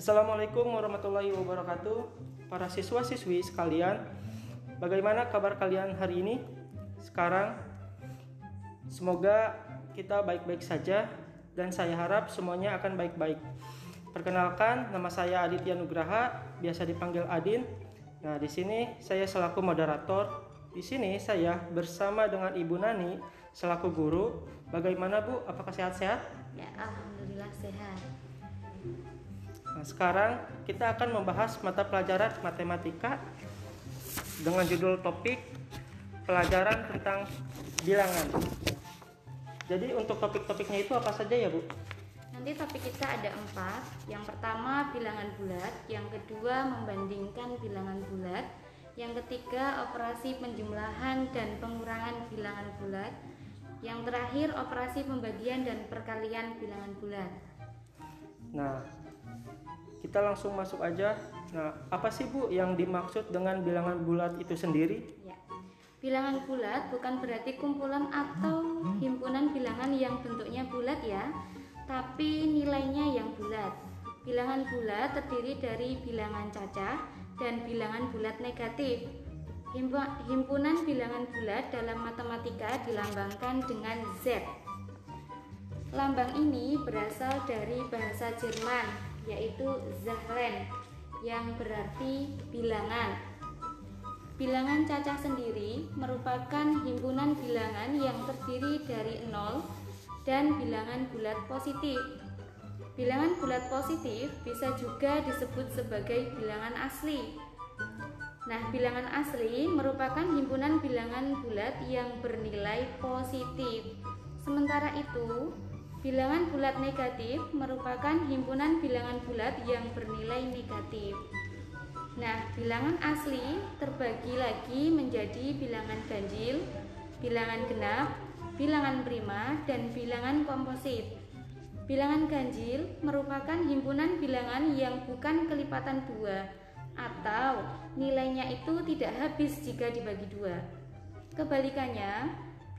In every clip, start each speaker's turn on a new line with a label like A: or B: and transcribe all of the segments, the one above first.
A: Assalamualaikum warahmatullahi wabarakatuh Para siswa-siswi sekalian Bagaimana kabar kalian hari ini? Sekarang Semoga kita baik-baik saja Dan saya harap semuanya akan baik-baik Perkenalkan, nama saya Aditya Nugraha, biasa dipanggil Adin. Nah, di sini saya selaku moderator. Di sini saya bersama dengan Ibu Nani selaku guru. Bagaimana Bu? Apakah sehat-sehat?
B: Ya, alhamdulillah sehat.
A: Nah, sekarang kita akan membahas mata pelajaran matematika dengan judul topik pelajaran tentang bilangan. Jadi untuk topik-topiknya itu apa saja ya Bu?
B: Nanti topik kita ada empat. Yang pertama bilangan bulat, yang kedua membandingkan bilangan bulat, yang ketiga operasi penjumlahan dan pengurangan bilangan bulat, yang terakhir operasi pembagian dan perkalian bilangan bulat.
A: Nah, kita langsung masuk aja. Nah, apa sih Bu yang dimaksud dengan bilangan bulat itu sendiri?
B: Ya. Bilangan bulat bukan berarti kumpulan atau himpunan bilangan yang bentuknya bulat ya, tapi nilainya yang bulat. Bilangan bulat terdiri dari bilangan cacah dan bilangan bulat negatif. Himpunan bilangan bulat dalam matematika dilambangkan dengan Z. Lambang ini berasal dari bahasa Jerman, yaitu Zahlen, yang berarti bilangan. Bilangan cacah sendiri merupakan himpunan bilangan yang terdiri dari 0 dan bilangan bulat positif. Bilangan bulat positif bisa juga disebut sebagai bilangan asli. Nah, bilangan asli merupakan himpunan bilangan bulat yang bernilai positif. Sementara itu, bilangan bulat negatif merupakan himpunan bilangan bulat yang bernilai negatif. Nah, bilangan asli terbagi lagi menjadi bilangan ganjil, bilangan genap, bilangan prima, dan bilangan komposit. Bilangan ganjil merupakan himpunan bilangan yang bukan kelipatan dua atau nilainya itu tidak habis jika dibagi dua. Kebalikannya,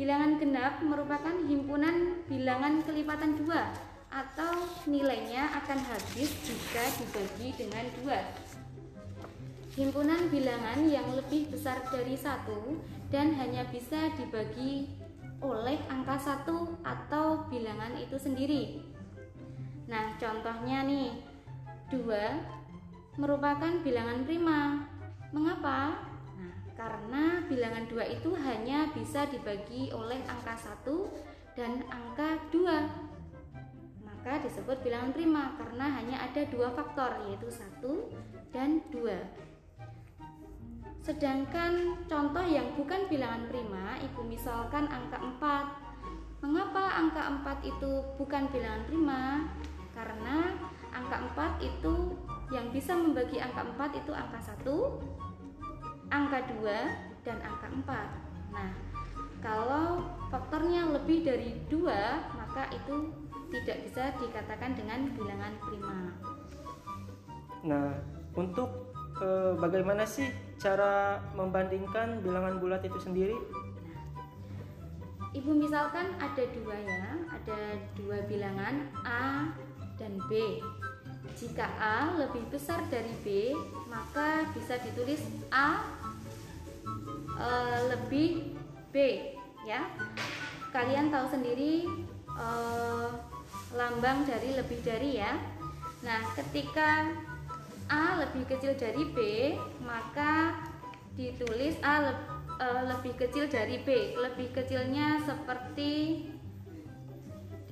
B: bilangan genap merupakan himpunan bilangan kelipatan dua atau nilainya akan habis jika dibagi dengan dua. Himpunan bilangan yang lebih besar dari satu dan hanya bisa dibagi oleh angka satu atau bilangan itu sendiri. Nah, contohnya nih, 2 merupakan bilangan prima. Mengapa? Nah, karena bilangan 2 itu hanya bisa dibagi oleh angka 1 dan angka 2. Maka disebut bilangan prima karena hanya ada dua faktor yaitu 1 dan 2. Sedangkan contoh yang bukan bilangan prima, ibu misalkan angka 4. Mengapa angka 4 itu bukan bilangan prima? Karena angka 4 itu yang bisa membagi angka 4 itu angka 1, angka 2, dan angka 4. Nah, kalau faktornya lebih dari 2, maka itu tidak bisa dikatakan dengan bilangan prima.
A: Nah, untuk eh, bagaimana sih cara membandingkan bilangan bulat itu sendiri?
B: Ibu misalkan ada dua ya, ada dua bilangan A dan B. Jika A lebih besar dari B, maka bisa ditulis A e, lebih B ya. Kalian tahu sendiri e, lambang dari lebih dari ya. Nah, ketika A lebih kecil dari B, maka ditulis A le e, lebih kecil dari B. Lebih kecilnya seperti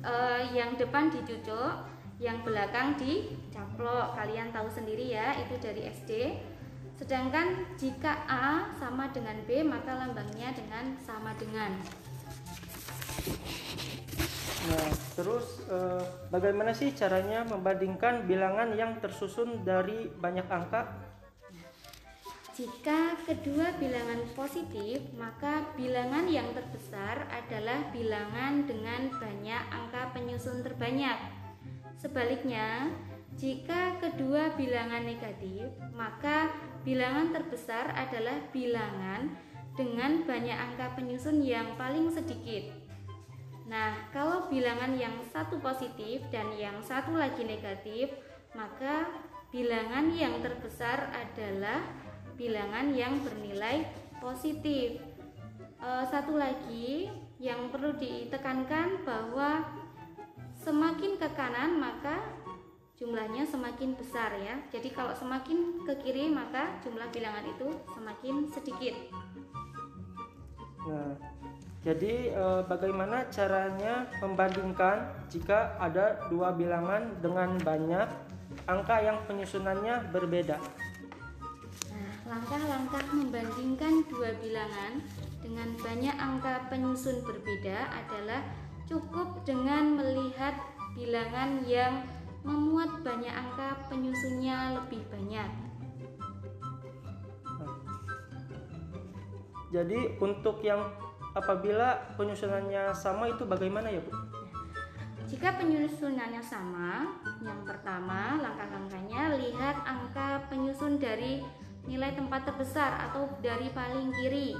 B: e, yang depan dicucuk, yang belakang dicaplok. Kalian tahu sendiri ya, itu dari SD. Sedangkan jika A sama dengan B, maka lambangnya dengan sama dengan.
A: Nah, terus eh, bagaimana sih caranya membandingkan bilangan yang tersusun dari banyak angka?
B: Jika kedua bilangan positif, maka bilangan yang terbesar adalah bilangan dengan banyak angka penyusun terbanyak. Sebaliknya, jika kedua bilangan negatif, maka bilangan terbesar adalah bilangan dengan banyak angka penyusun yang paling sedikit. Nah, kalau bilangan yang satu positif dan yang satu lagi negatif, maka bilangan yang terbesar adalah bilangan yang bernilai positif. E, satu lagi yang perlu ditekankan bahwa semakin ke kanan maka jumlahnya semakin besar ya. Jadi kalau semakin ke kiri maka jumlah bilangan itu semakin sedikit.
A: Nah, jadi e, bagaimana caranya membandingkan jika ada dua bilangan dengan banyak angka yang penyusunannya berbeda?
B: Nah, langkah-langkah membandingkan dua bilangan dengan banyak angka penyusun berbeda adalah cukup dengan melihat bilangan yang memuat banyak angka penyusunnya lebih banyak.
A: Jadi untuk yang apabila penyusunannya sama itu bagaimana ya Bu?
B: Jika penyusunannya sama, yang pertama langkah-langkahnya lihat angka penyusun dari nilai tempat terbesar atau dari paling kiri.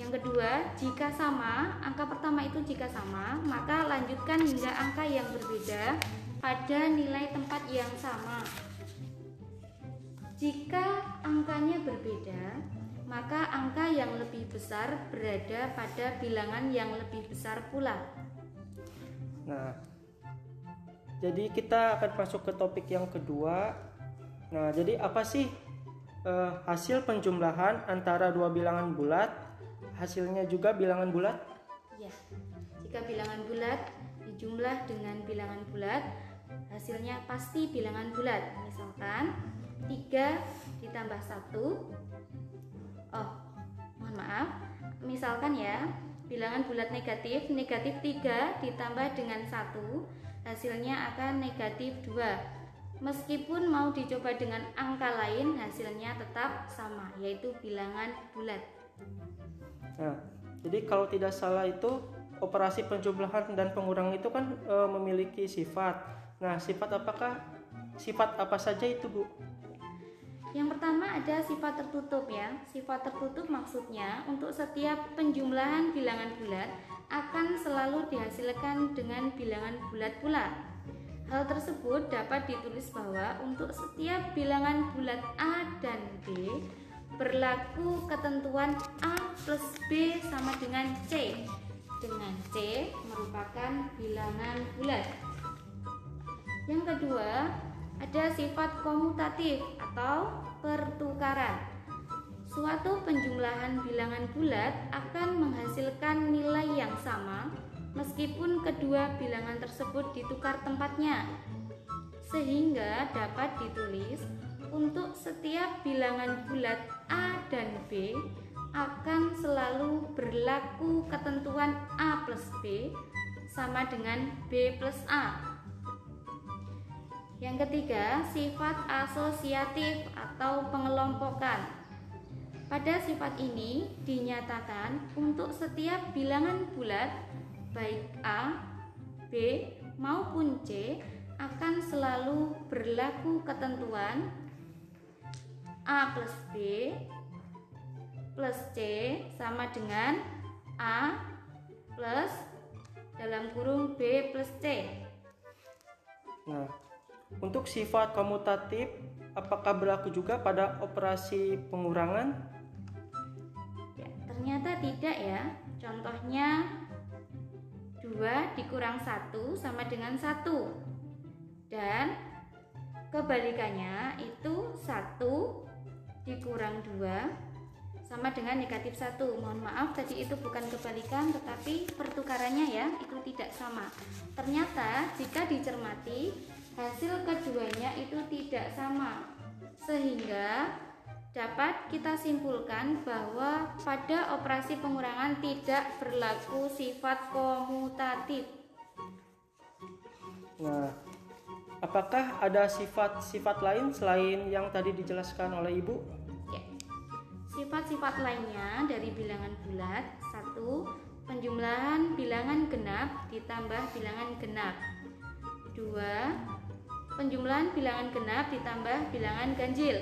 B: Yang kedua, jika sama, angka pertama itu jika sama, maka lanjutkan hingga angka yang berbeda pada nilai tempat yang sama. Jika angkanya berbeda, maka angka yang lebih besar berada pada bilangan yang lebih besar pula.
A: Nah, jadi kita akan masuk ke topik yang kedua. Nah, jadi apa sih eh, hasil penjumlahan antara dua bilangan bulat? Hasilnya juga bilangan bulat?
B: Ya, jika bilangan bulat dijumlah dengan bilangan bulat, hasilnya pasti bilangan bulat misalkan 3 ditambah 1 oh mohon maaf. Misalkan ya bilangan bulat negatif negatif 3 ditambah dengan 1 hasilnya akan negatif 2 meskipun mau dicoba dengan angka lain hasilnya tetap sama yaitu bilangan bulat.
A: Nah jadi kalau tidak salah itu operasi penjumlahan dan pengurangan itu kan e, memiliki sifat Nah, sifat apakah sifat apa saja itu, Bu?
B: Yang pertama ada sifat tertutup ya. Sifat tertutup maksudnya untuk setiap penjumlahan bilangan bulat akan selalu dihasilkan dengan bilangan bulat pula. Hal tersebut dapat ditulis bahwa untuk setiap bilangan bulat A dan B berlaku ketentuan A plus B sama dengan C dengan C merupakan bilangan bulat. Yang kedua, ada sifat komutatif atau pertukaran. Suatu penjumlahan bilangan bulat akan menghasilkan nilai yang sama meskipun kedua bilangan tersebut ditukar tempatnya. Sehingga dapat ditulis untuk setiap bilangan bulat A dan B akan selalu berlaku ketentuan A plus B sama dengan B plus A yang ketiga, sifat asosiatif atau pengelompokan. Pada sifat ini dinyatakan untuk setiap bilangan bulat baik A, B maupun C akan selalu berlaku ketentuan A plus B plus C sama dengan A plus dalam kurung B plus C.
A: Nah, untuk sifat komutatif, apakah berlaku juga pada operasi pengurangan?
B: Ya, ternyata tidak ya. Contohnya 2 dikurang 1 sama dengan 1. Dan kebalikannya itu 1 dikurang 2 sama dengan negatif 1 mohon maaf tadi itu bukan kebalikan tetapi pertukarannya ya itu tidak sama ternyata jika dicermati hasil keduanya itu tidak sama sehingga dapat kita simpulkan bahwa pada operasi pengurangan tidak berlaku sifat komutatif.
A: Nah, apakah ada sifat-sifat lain selain yang tadi dijelaskan oleh Ibu?
B: Ya. Sifat-sifat lainnya dari bilangan bulat satu penjumlahan bilangan genap ditambah bilangan genap. Dua, penjumlahan bilangan genap ditambah bilangan ganjil.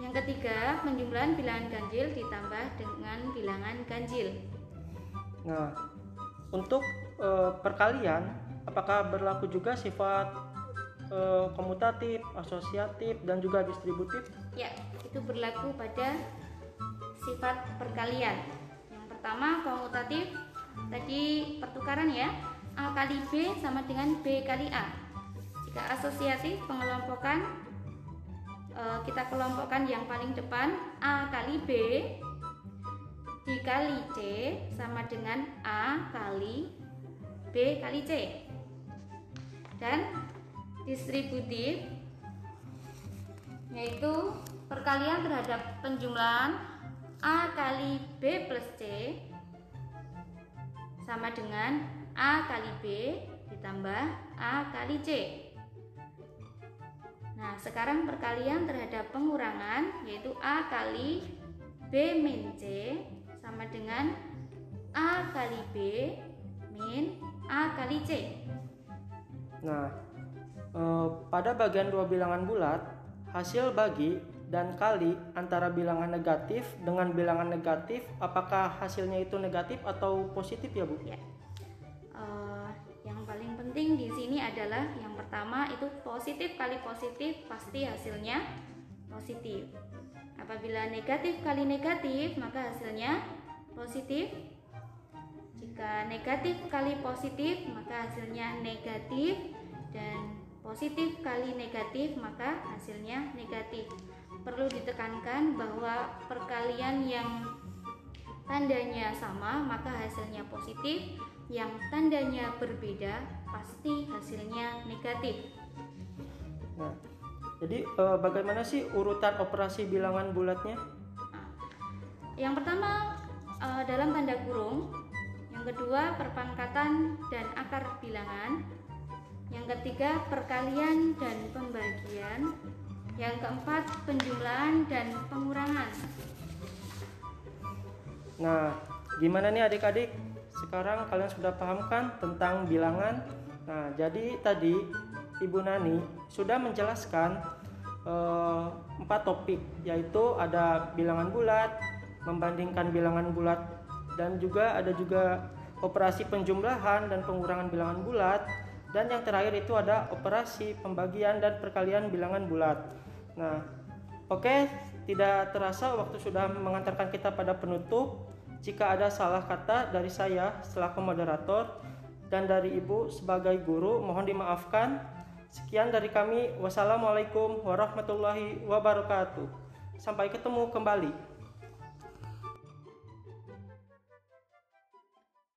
B: Yang ketiga, penjumlahan bilangan ganjil ditambah dengan bilangan ganjil.
A: Nah, untuk e, perkalian, apakah berlaku juga sifat e, komutatif, asosiatif, dan juga distributif?
B: Ya, itu berlaku pada sifat perkalian. Yang pertama komutatif, tadi pertukaran ya. A kali B sama dengan B kali A. Jika asosiatif pengelompokan eh, kita kelompokkan yang paling depan A kali B dikali C sama dengan A kali B kali C. Dan distributif yaitu perkalian terhadap penjumlahan A kali B plus C sama dengan A kali B ditambah A kali C. Nah, sekarang perkalian terhadap pengurangan yaitu A kali B min C sama dengan A kali B min A kali C.
A: Nah, eh, pada bagian dua bilangan bulat, hasil bagi dan kali antara bilangan negatif dengan bilangan negatif, apakah hasilnya itu negatif atau positif ya Bu?
B: Ya. Uh, yang paling penting di sini adalah pertama itu positif kali positif pasti hasilnya positif. Apabila negatif kali negatif maka hasilnya positif. Jika negatif kali positif maka hasilnya negatif dan positif kali negatif maka hasilnya negatif. Perlu ditekankan bahwa perkalian yang tandanya sama maka hasilnya positif, yang tandanya berbeda pasti hasilnya negatif.
A: Nah, jadi eh, bagaimana sih urutan operasi bilangan bulatnya?
B: Nah, yang pertama eh, dalam tanda kurung, yang kedua perpangkatan dan akar bilangan, yang ketiga perkalian dan pembagian, yang keempat penjumlahan dan pengurangan.
A: Nah, gimana nih adik-adik? Sekarang kalian sudah paham kan tentang bilangan? Nah, jadi tadi Ibu Nani sudah menjelaskan eh, empat topik, yaitu ada bilangan bulat, membandingkan bilangan bulat, dan juga ada juga operasi penjumlahan dan pengurangan bilangan bulat, dan yang terakhir itu ada operasi pembagian dan perkalian bilangan bulat. Nah, oke, okay, tidak terasa waktu sudah mengantarkan kita pada penutup. Jika ada salah kata dari saya selaku moderator dan dari Ibu sebagai guru, mohon dimaafkan. Sekian dari kami. Wassalamualaikum warahmatullahi wabarakatuh. Sampai ketemu kembali.